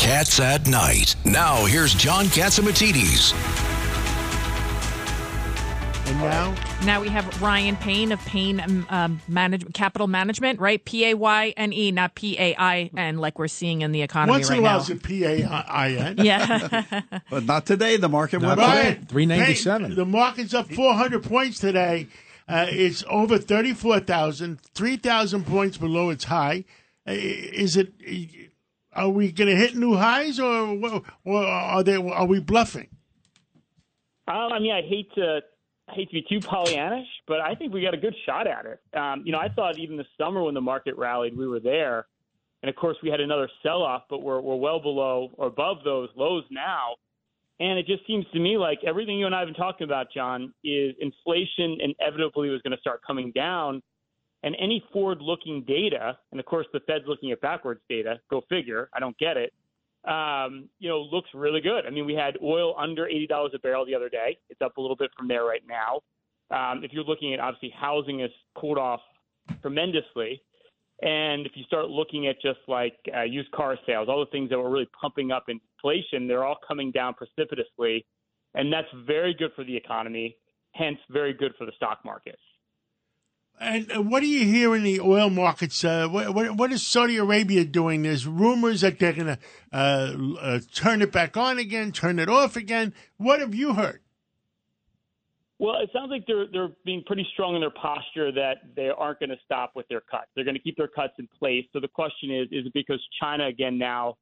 Cats at Night. Now, here's John Catsimatidis. And now, Now we have Ryan Payne of Payne um, um, Manage- Capital Management, right? P A Y N E, not P A I N, like we're seeing in the economy once right in a while, now. it's a P A I N. Yeah. But not today. The market went Right. up. 397. Hey, the market's up 400 points today. Uh, it's over 34,000, 3,000 points below its high. Uh, Is it? Are we going to hit new highs, or, or are they? Are we bluffing? Um, I mean, I hate to I hate to be too Pollyannish, but I think we got a good shot at it. Um, you know, I thought even the summer when the market rallied, we were there, and of course we had another sell-off, but we're we're well below or above those lows now. And it just seems to me like everything you and I have been talking about, John, is inflation inevitably was going to start coming down. And any forward looking data, and of course the Fed's looking at backwards data, go figure, I don't get it, um, you know, looks really good. I mean, we had oil under $80 a barrel the other day. It's up a little bit from there right now. Um, if you're looking at obviously housing has cooled off tremendously. And if you start looking at just like uh, used car sales, all the things that were really pumping up inflation, they're all coming down precipitously. And that's very good for the economy, hence, very good for the stock market. And uh, what do you hear in the oil markets? Uh, what, what, what is Saudi Arabia doing? There's rumors that they're going to uh, uh, turn it back on again, turn it off again. What have you heard? Well, it sounds like they're they're being pretty strong in their posture that they aren't going to stop with their cuts. They're going to keep their cuts in place. So the question is, is it because China again now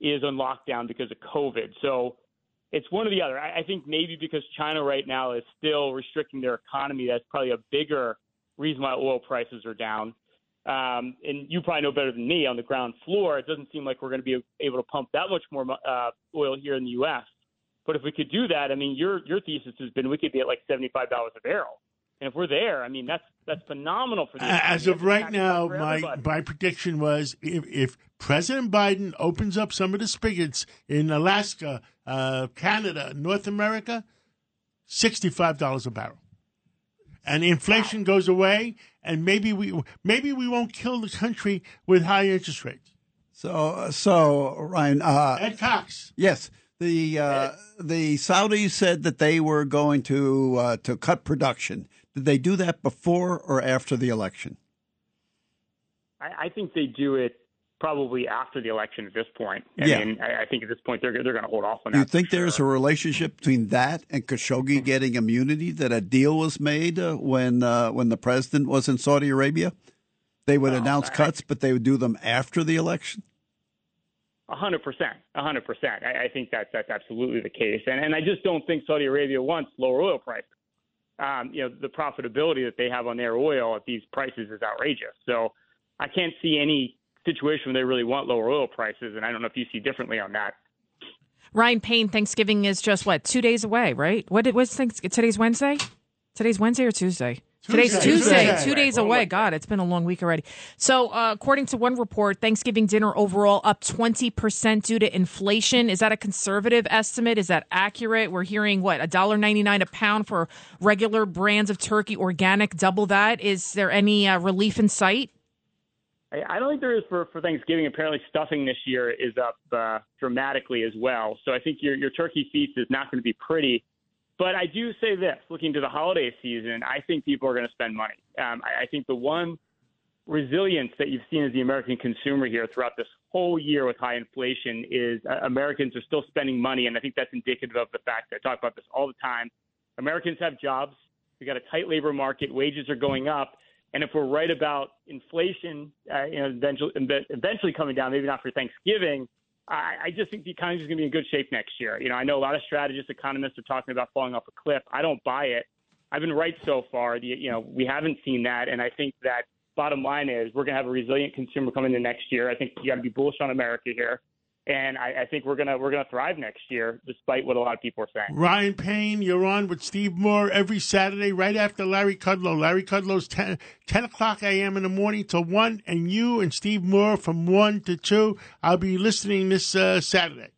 is on lockdown because of COVID? So it's one or the other. I, I think maybe because China right now is still restricting their economy, that's probably a bigger reason why oil prices are down. Um, and you probably know better than me on the ground floor. It doesn't seem like we're going to be able to pump that much more uh, oil here in the U.S. But if we could do that, I mean, your your thesis has been we could be at like seventy five dollars a barrel, and if we're there, I mean, that's that's phenomenal for the economy. As of right now, my, everybody. my prediction was if, if President Biden opens up some of the spigots in Alaska, uh, Canada, North America, $65 a barrel. And inflation goes away, and maybe we maybe we won't kill the country with high interest rates. So, so Ryan, uh, Ed Cox. yes, the uh, the Saudis said that they were going to uh, to cut production. Did they do that before or after the election? I, I think they do it probably after the election at this point. I Yeah. mean, I, I think at this point they're they're going to hold off on that. Do you think there's sure. a relationship between that and Khashoggi getting immunity? That a deal was made uh, when uh, when the president was in Saudi Arabia? They would announce cuts, but they would do them after the election. A hundred percent, a hundred percent. I I think that's that's absolutely the case, and and I just don't think Saudi Arabia wants lower oil prices. Um, you know, the profitability that they have on their oil at these prices is outrageous. So I can't see any situation where they really want lower oil prices, and I don't know if you see differently on that. Ryan Payne, Thanksgiving is just what, two days away, right? What was thanks today's Wednesday? Today's Wednesday or Tuesday? Today's Tuesday. Tuesday. Tuesday. Two days away. God, it's been a long week already. So, uh, according to one report, Thanksgiving dinner overall up 20% due to inflation. Is that a conservative estimate? Is that accurate? We're hearing what, $1.99 a pound for regular brands of turkey, organic, double that. Is there any uh, relief in sight? I, I don't think there is for, for Thanksgiving. Apparently, stuffing this year is up uh, dramatically as well. So I think your your turkey feast is not going to be pretty. But I do say this: looking to the holiday season, I think people are going to spend money. Um, I, I think the one resilience that you've seen as the American consumer here throughout this whole year with high inflation is uh, Americans are still spending money, and I think that's indicative of the fact that I talk about this all the time. Americans have jobs. We got a tight labor market. Wages are going up. And if we're right about inflation, uh, you know, eventually, eventually coming down, maybe not for Thanksgiving, I, I just think the economy is going to be in good shape next year. You know, I know a lot of strategists, economists are talking about falling off a cliff. I don't buy it. I've been right so far. The, you know, we haven't seen that, and I think that bottom line is we're going to have a resilient consumer coming into next year. I think you got to be bullish on America here. And I, I think we're gonna we're gonna thrive next year, despite what a lot of people are saying. Ryan Payne, you're on with Steve Moore every Saturday, right after Larry Kudlow. Larry Kudlow's 10, 10 o'clock a.m. in the morning till 1, and you and Steve Moore from 1 to 2. I'll be listening this uh, Saturday.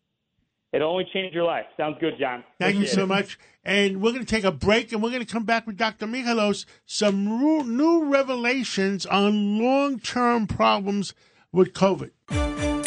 It'll only change your life. Sounds good, John. Thank you so it. much. And we're going to take a break and we're going to come back with Dr. Michalos, some new revelations on long term problems with COVID.